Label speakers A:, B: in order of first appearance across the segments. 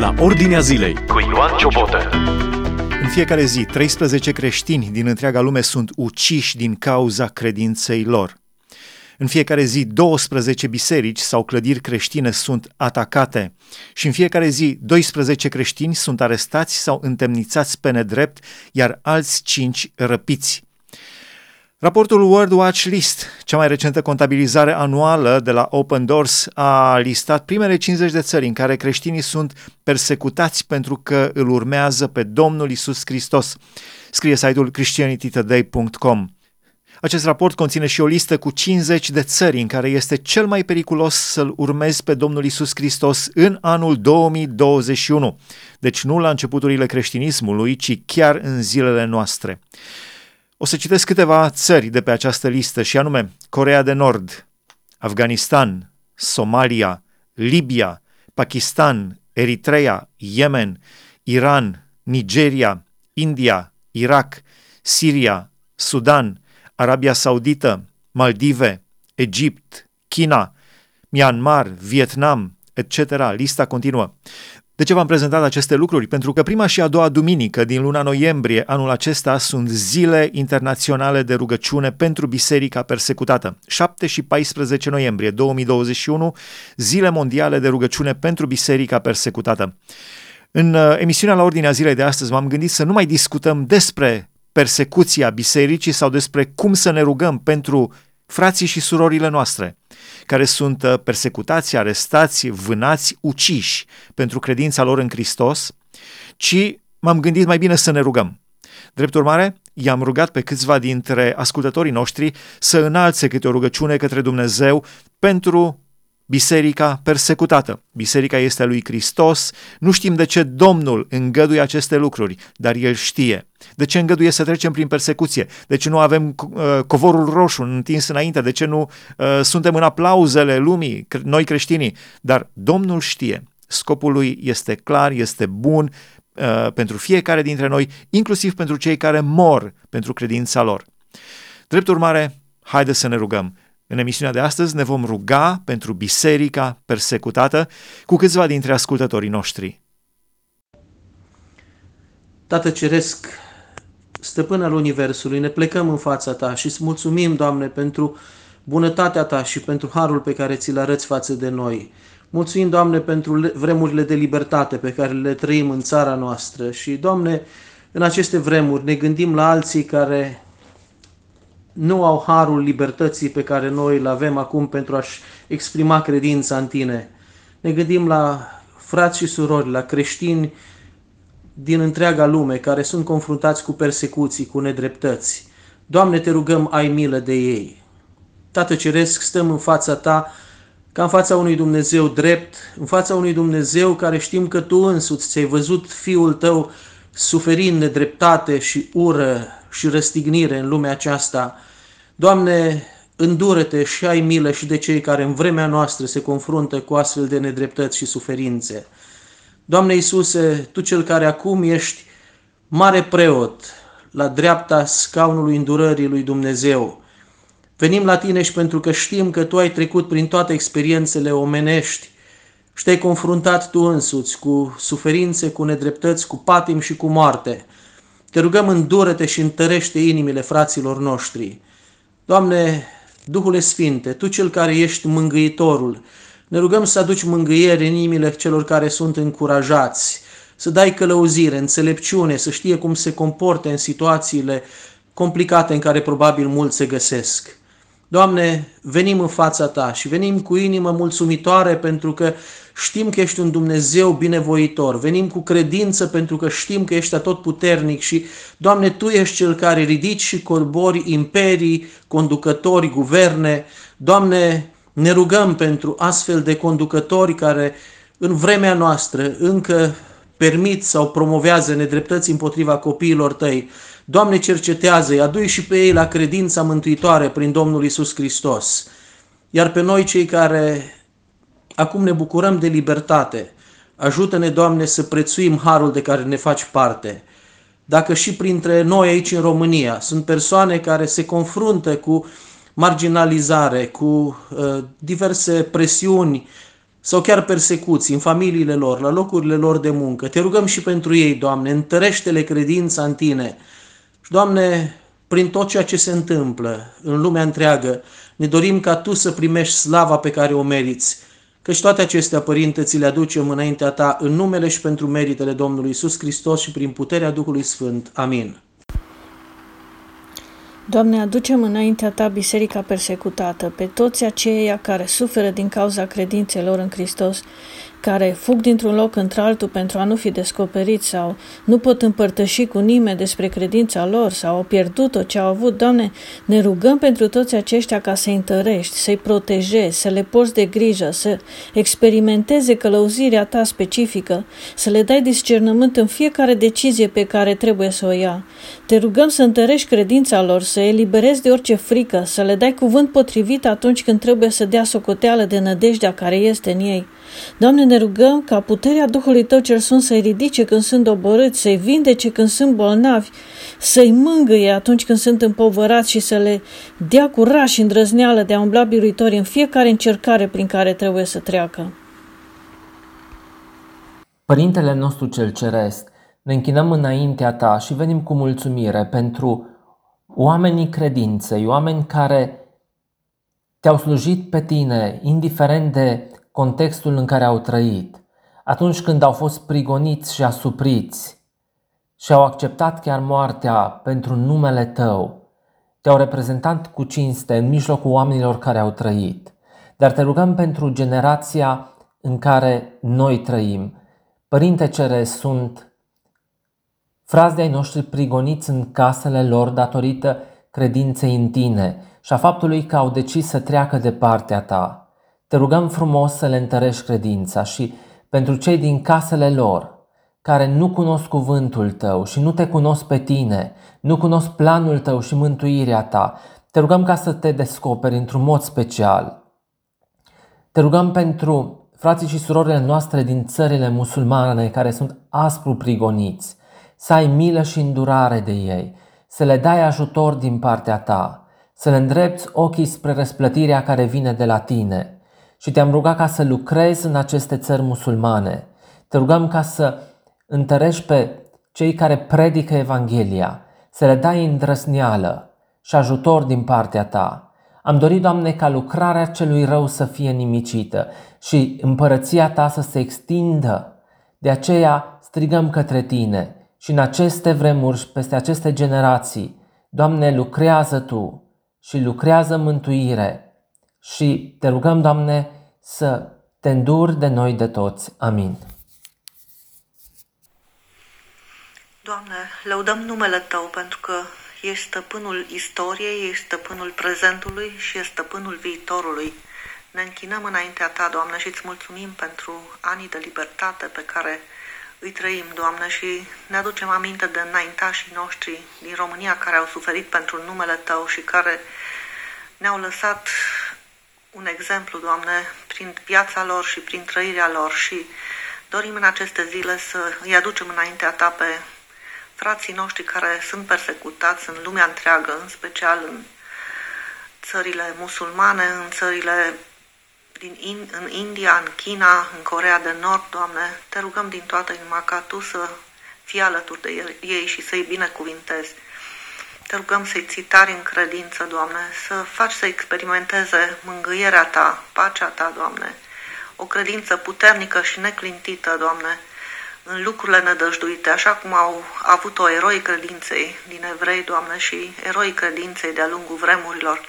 A: la Ordinea Zilei cu Ioan Ciobotă.
B: În fiecare zi, 13 creștini din întreaga lume sunt uciși din cauza credinței lor. În fiecare zi, 12 biserici sau clădiri creștine sunt atacate și în fiecare zi, 12 creștini sunt arestați sau întemnițați pe nedrept, iar alți 5 răpiți. Raportul World Watch List, cea mai recentă contabilizare anuală de la Open Doors, a listat primele 50 de țări în care creștinii sunt persecutați pentru că îl urmează pe Domnul Isus Hristos. Scrie site-ul christianitytoday.com. Acest raport conține și o listă cu 50 de țări în care este cel mai periculos să-L urmezi pe Domnul Isus Hristos în anul 2021. Deci nu la începuturile creștinismului, ci chiar în zilele noastre. O să citesc câteva țări de pe această listă și anume Corea de Nord, Afganistan, Somalia, Libia, Pakistan, Eritrea, Yemen, Iran, Nigeria, India, Irak, Siria, Sudan, Arabia Saudită, Maldive, Egipt, China, Myanmar, Vietnam, etc. Lista continuă. De ce v-am prezentat aceste lucruri? Pentru că prima și a doua duminică din luna noiembrie anul acesta sunt zile internaționale de rugăciune pentru biserica persecutată. 7 și 14 noiembrie 2021, zile mondiale de rugăciune pentru biserica persecutată. În uh, emisiunea la ordinea zilei de astăzi m-am gândit să nu mai discutăm despre persecuția bisericii sau despre cum să ne rugăm pentru frații și surorile noastre, care sunt uh, persecutați, arestați, vânați, uciși pentru credința lor în Hristos, ci m-am gândit mai bine să ne rugăm. Drept urmare, i-am rugat pe câțiva dintre ascultătorii noștri să înalțe câte o rugăciune către Dumnezeu pentru biserica persecutată. Biserica este a lui Hristos, nu știm de ce Domnul îngăduie aceste lucruri, dar El știe. De ce îngăduie să trecem prin persecuție? De ce nu avem uh, covorul roșu întins înainte? De ce nu uh, suntem în aplauzele lumii, noi creștinii? Dar Domnul știe. Scopul lui este clar, este bun uh, pentru fiecare dintre noi, inclusiv pentru cei care mor pentru credința lor. Drept urmare, haideți să ne rugăm. În emisiunea de astăzi ne vom ruga pentru biserica persecutată cu câțiva dintre ascultătorii noștri.
C: Tată Ceresc, stăpân al Universului, ne plecăm în fața Ta și îți mulțumim, Doamne, pentru bunătatea Ta și pentru harul pe care ți-l arăți față de noi. Mulțumim, Doamne, pentru vremurile de libertate pe care le trăim în țara noastră și, Doamne, în aceste vremuri ne gândim la alții care nu au harul libertății pe care noi îl avem acum pentru a-și exprima credința în tine. Ne gândim la frați și surori, la creștini din întreaga lume care sunt confruntați cu persecuții, cu nedreptăți. Doamne, te rugăm, ai milă de ei. Tată Ceresc, stăm în fața Ta ca în fața unui Dumnezeu drept, în fața unui Dumnezeu care știm că Tu însuți ți-ai văzut Fiul Tău suferind nedreptate și ură și răstignire în lumea aceasta. Doamne, îndură-te și ai milă și de cei care în vremea noastră se confruntă cu astfel de nedreptăți și suferințe. Doamne Iisuse, Tu cel care acum ești mare preot la dreapta scaunului îndurării lui Dumnezeu, venim la Tine și pentru că știm că Tu ai trecut prin toate experiențele omenești și te-ai confruntat Tu însuți cu suferințe, cu nedreptăți, cu patim și cu moarte. Te rugăm îndură-te și întărește inimile fraților noștri. Doamne, Duhule Sfinte, Tu cel care ești mângâitorul, ne rugăm să aduci mângâiere în inimile celor care sunt încurajați, să dai călăuzire, înțelepciune, să știe cum se comporte în situațiile complicate în care probabil mulți se găsesc. Doamne, venim în fața Ta și venim cu inimă mulțumitoare pentru că știm că ești un Dumnezeu binevoitor. Venim cu credință pentru că știm că ești atotputernic și, Doamne, Tu ești Cel care ridici și corbori imperii, conducători, guverne. Doamne, ne rugăm pentru astfel de conducători care în vremea noastră încă permit sau promovează nedreptăți împotriva copiilor tăi. Doamne, cercetează-i, adu și pe ei la credința mântuitoare prin Domnul Isus Hristos. Iar pe noi cei care acum ne bucurăm de libertate, ajută-ne, Doamne, să prețuim harul de care ne faci parte. Dacă și printre noi aici în România sunt persoane care se confruntă cu marginalizare, cu uh, diverse presiuni sau chiar persecuții în familiile lor, la locurile lor de muncă. Te rugăm și pentru ei, Doamne, întărește-le credința în Tine. Și, Doamne, prin tot ceea ce se întâmplă în lumea întreagă, ne dorim ca Tu să primești slava pe care o meriți. Căci toate acestea, Părinte, ți le aducem înaintea Ta, în numele și pentru meritele Domnului Isus Hristos și prin puterea Duhului Sfânt. Amin.
D: Doamne, aducem înaintea Ta biserica persecutată, pe toți aceia care suferă din cauza credințelor în Hristos care fug dintr-un loc într-altul pentru a nu fi descoperiți sau nu pot împărtăși cu nimeni despre credința lor sau au pierdut-o ce au avut, Doamne, ne rugăm pentru toți aceștia ca să-i întărești, să-i protejezi, să le porți de grijă, să experimenteze călăuzirea Ta specifică, să le dai discernământ în fiecare decizie pe care trebuie să o ia. Te rugăm să întărești credința lor, să eliberezi de orice frică, să le dai cuvânt potrivit atunci când trebuie să dea socoteală de nădejdea care este în ei. Doamne, ne rugăm ca puterea Duhului Tău cel Sfânt să-i ridice când sunt oborâți, să-i vindece când sunt bolnavi, să-i mângâie atunci când sunt împovărați și să le dea curaj și îndrăzneală de a umbla biruitori în fiecare încercare prin care trebuie să treacă.
E: Părintele nostru cel Ceresc, ne închinăm înaintea Ta și venim cu mulțumire pentru oamenii credinței, oameni care te-au slujit pe Tine, indiferent de contextul în care au trăit, atunci când au fost prigoniți și asupriți și au acceptat chiar moartea pentru numele Tău, te-au reprezentat cu cinste în mijlocul oamenilor care au trăit. Dar te rugăm pentru generația în care noi trăim. Părinte Cere, sunt frazi de ai noștri prigoniți în casele lor datorită credinței în Tine și a faptului că au decis să treacă de partea Ta. Te rugăm frumos să le întărești credința și pentru cei din casele lor, care nu cunosc cuvântul tău și nu te cunosc pe tine, nu cunosc planul tău și mântuirea ta, te rugăm ca să te descoperi într-un mod special. Te rugăm pentru frații și surorile noastre din țările musulmane care sunt aspru prigoniți, să ai milă și îndurare de ei, să le dai ajutor din partea ta, să le îndrepți ochii spre răsplătirea care vine de la tine, și te-am rugat ca să lucrezi în aceste țări musulmane. Te rugăm ca să întărești pe cei care predică Evanghelia, să le dai îndrăsneală și ajutor din partea ta. Am dorit, Doamne, ca lucrarea celui rău să fie nimicită și împărăția ta să se extindă. De aceea strigăm către tine și în aceste vremuri, peste aceste generații, Doamne, lucrează Tu și lucrează mântuire și te rugăm, Doamne, să te înduri de noi de toți. Amin.
F: Doamne, lăudăm numele Tău pentru că ești stăpânul istoriei, ești stăpânul prezentului și ești stăpânul viitorului. Ne închinăm înaintea Ta, Doamne, și îți mulțumim pentru anii de libertate pe care îi trăim, Doamne, și ne aducem aminte de înaintașii noștri din România care au suferit pentru numele Tău și care ne-au lăsat un exemplu, Doamne, prin viața lor și prin trăirea lor și dorim în aceste zile să îi aducem înaintea Ta pe frații noștri care sunt persecutați în lumea întreagă, în special în țările musulmane, în țările din in, în India, în China, în Corea de Nord, Doamne, te rugăm din toată inima ca Tu să fii alături de ei și să-i binecuvintezi. Te rugăm să-i ții tari în credință, Doamne, să faci să experimenteze mângâierea Ta, pacea Ta, Doamne, o credință puternică și neclintită, Doamne, în lucrurile nădăjduite, așa cum au avut-o eroi credinței din evrei, Doamne, și eroi credinței de-a lungul vremurilor.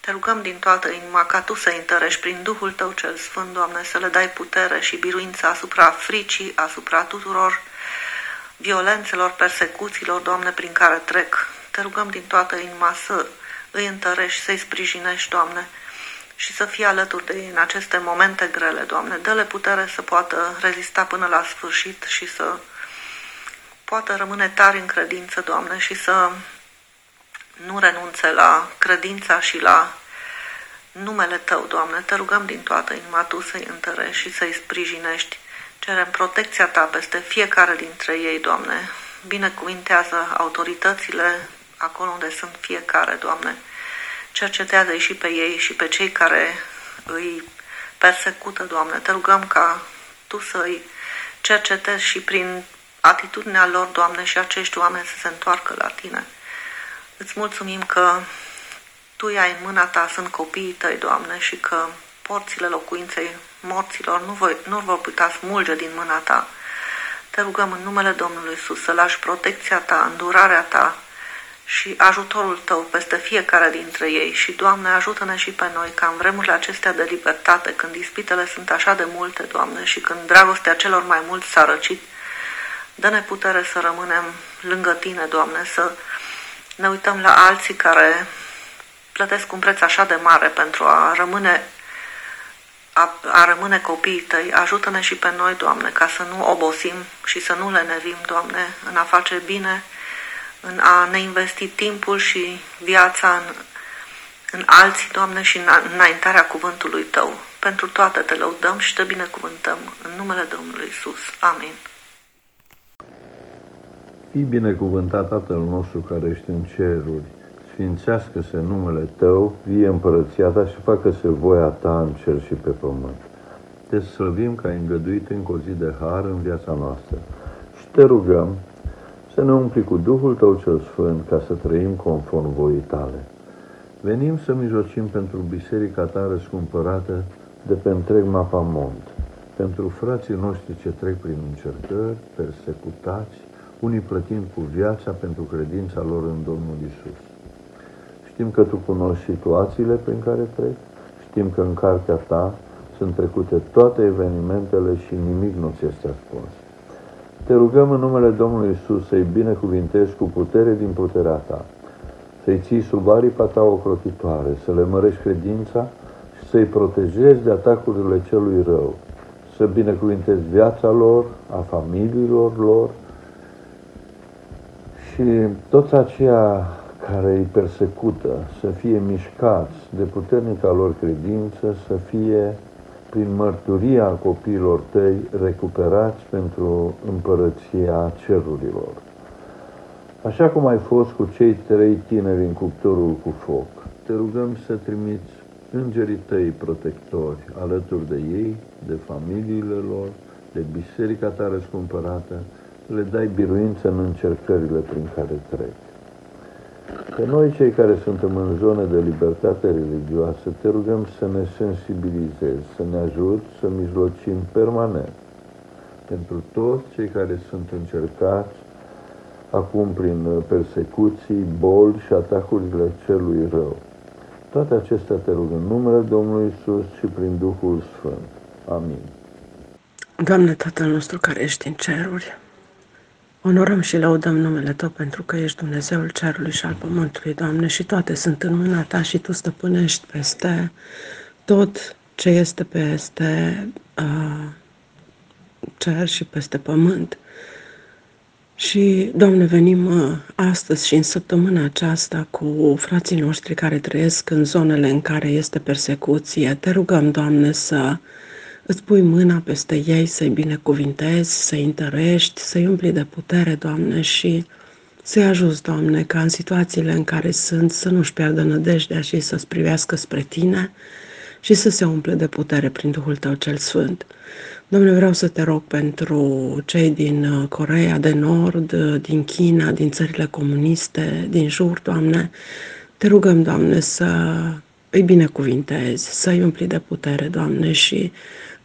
F: Te rugăm din toată inima ca Tu să întărești prin Duhul Tău cel Sfânt, Doamne, să le dai putere și biruință asupra fricii, asupra tuturor violențelor, persecuțiilor, Doamne, prin care trec te rugăm din toată inima să îi întărești, să-i sprijinești, Doamne, și să fii alături de ei în aceste momente grele, Doamne. Dă-le putere să poată rezista până la sfârșit și să poată rămâne tari în credință, Doamne, și să nu renunțe la credința și la numele Tău, Doamne. Te rugăm din toată inima Tu să-i întărești și să-i sprijinești. Cerem protecția Ta peste fiecare dintre ei, Doamne. Binecuvintează autoritățile acolo unde sunt fiecare, Doamne. Cercetează-i și pe ei și pe cei care îi persecută, Doamne. Te rugăm ca Tu să-i cercetezi și prin atitudinea lor, Doamne, și acești oameni să se întoarcă la Tine. Îți mulțumim că Tu ai în mâna Ta, sunt copiii Tăi, Doamne, și că porțile locuinței morților nu, voi, nu vor putea smulge din mâna Ta. Te rugăm în numele Domnului Iisus să lași protecția Ta, îndurarea Ta și ajutorul Tău peste fiecare dintre ei. Și, Doamne, ajută-ne și pe noi ca în vremurile acestea de libertate, când ispitele sunt așa de multe, Doamne, și când dragostea celor mai mulți s-a răcit, dă-ne putere să rămânem lângă Tine, Doamne, să ne uităm la alții care plătesc un preț așa de mare pentru a rămâne a, a rămâne copiii tăi, ajută-ne și pe noi, Doamne, ca să nu obosim și să nu lenevim, Doamne, în a face bine, în a ne investi timpul și viața în, în alții, Doamne, și în înaintarea cuvântului Tău. Pentru toate te lăudăm și te binecuvântăm în numele Domnului Isus. Amin.
G: Fii binecuvântat Tatăl nostru care ești în ceruri, sfințească-se numele Tău, vie împărăția Ta și facă-se voia Ta în cer și pe pământ. Te slăvim că ai îngăduit încă o zi de har în viața noastră și te rugăm să ne umpli cu Duhul Tău cel Sfânt ca să trăim conform voii Tale. Venim să mijlocim pentru biserica Ta răscumpărată de pe întreg mapamont, pentru frații noștri ce trec prin încercări, persecutați, unii plătind cu viața pentru credința lor în Domnul Isus. Știm că Tu cunoști situațiile prin care trec, știm că în cartea Ta sunt trecute toate evenimentele și nimic nu ți este ascuns. Te rugăm în numele Domnului Isus să-i binecuvintezi cu putere din puterea Ta, să-i ții sub aripa Ta ocrotitoare, să le mărești credința și să-i protejezi de atacurile celui rău, să binecuvintezi viața lor, a familiilor lor și toți aceia care îi persecută să fie mișcați de puternica lor credință, să fie prin mărturia copiilor tăi recuperați pentru împărăția cerurilor. Așa cum ai fost cu cei trei tineri în cuptorul cu foc, te rugăm să trimiți îngerii tăi protectori alături de ei, de familiile lor, de biserica ta răscumpărată, le dai biruință în încercările prin care trec. Pe noi, cei care suntem în zonă de libertate religioasă, te rugăm să ne sensibilizezi, să ne ajut să mijlocim permanent pentru toți cei care sunt încercați acum prin persecuții, boli și atacurile celui rău. Toate acestea te rug în numele Domnului Isus și prin Duhul Sfânt. Amin.
H: Doamne, Tatăl nostru care ești în ceruri, Onorăm și lăudăm numele Tău pentru că ești Dumnezeul cerului și al pământului, Doamne, și toate sunt în mâna Ta și Tu stăpânești peste tot ce este peste uh, cer și peste pământ. Și, Doamne, venim uh, astăzi și în săptămâna aceasta cu frații noștri care trăiesc în zonele în care este persecuție. Te rugăm, Doamne, să Îți pui mâna peste ei, să-i binecuvintezi, să-i întărești, să-i umpli de putere, Doamne, și să-i ajuți, Doamne, ca în situațiile în care sunt să nu-și pierdă nădejdea și să-ți privească spre Tine și să se umple de putere prin Duhul Tău cel Sfânt. Doamne, vreau să te rog pentru cei din uh, Coreea de Nord, uh, din China, din țările comuniste, din jur, Doamne, te rugăm, Doamne, să îi binecuvintezi, să-i umpli de putere, Doamne, și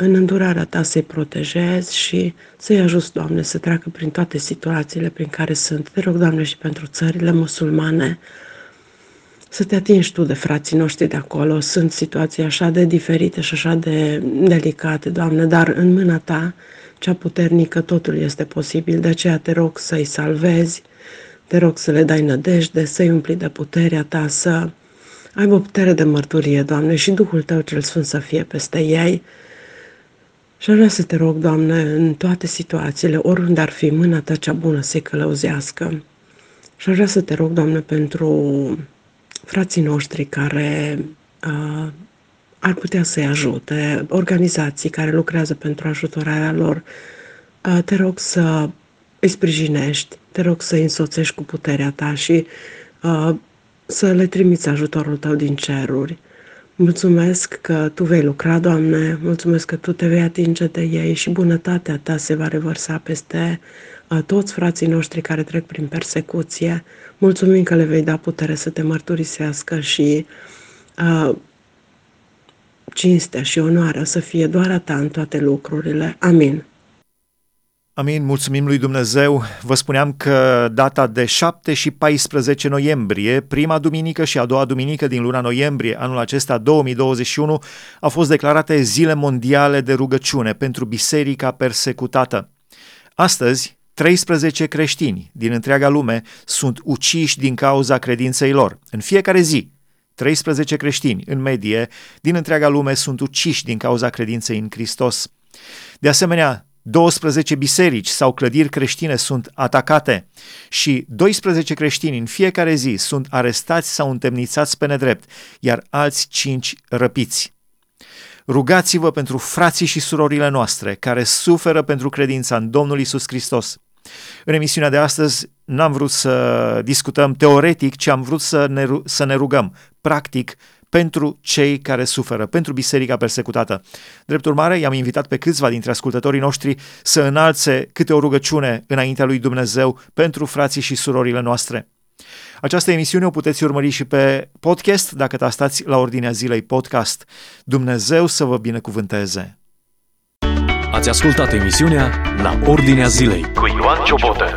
H: în îndurarea ta să-i protejezi și să-i ajuți, Doamne, să treacă prin toate situațiile prin care sunt. Te rog, Doamne, și pentru țările musulmane, să te atingi tu de frații noștri de acolo. Sunt situații așa de diferite și așa de delicate, Doamne, dar în mâna ta, cea puternică, totul este posibil. De aceea te rog să-i salvezi, te rog să le dai nădejde, să-i umpli de puterea ta, să aibă putere de mărturie, Doamne, și Duhul Tău cel Sfânt să fie peste ei, și vrea să te rog, Doamne, în toate situațiile, oriunde ar fi mâna Ta cea bună să-i călăuzească. Și vrea să te rog, Doamne, pentru frații noștri care uh, ar putea să-i ajute, organizații care lucrează pentru ajutorarea lor. Uh, te rog să îi sprijinești, te rog să îi însoțești cu puterea Ta și uh, să le trimiți ajutorul Tău din ceruri. Mulțumesc că Tu vei lucra, Doamne, mulțumesc că Tu te vei atinge de ei și bunătatea Ta se va revărsa peste toți frații noștri care trec prin persecuție. Mulțumim că le vei da putere să te mărturisească și uh, cinstea și onoarea să fie doar a ta în toate lucrurile. Amin.
B: Amin, mulțumim lui Dumnezeu. Vă spuneam că data de 7 și 14 noiembrie, prima duminică și a doua duminică din luna noiembrie anul acesta 2021, au fost declarate zile mondiale de rugăciune pentru biserica persecutată. Astăzi, 13 creștini din întreaga lume sunt uciși din cauza credinței lor. În fiecare zi, 13 creștini, în medie, din întreaga lume sunt uciși din cauza credinței în Hristos. De asemenea, 12 biserici sau clădiri creștine sunt atacate și 12 creștini în fiecare zi sunt arestați sau întemnițați pe nedrept, iar alți 5 răpiți. Rugați-vă pentru frații și surorile noastre care suferă pentru credința în Domnul Isus Hristos. În emisiunea de astăzi n-am vrut să discutăm teoretic, ci am vrut să ne, să ne rugăm practic pentru cei care suferă, pentru biserica persecutată. Drept urmare, i-am invitat pe câțiva dintre ascultătorii noștri să înalțe câte o rugăciune înaintea lui Dumnezeu pentru frații și surorile noastre. Această emisiune o puteți urmări și pe podcast dacă tastați la ordinea zilei podcast. Dumnezeu să vă binecuvânteze!
A: Ați ascultat emisiunea La Ordinea Zilei cu Ioan Ciobotă.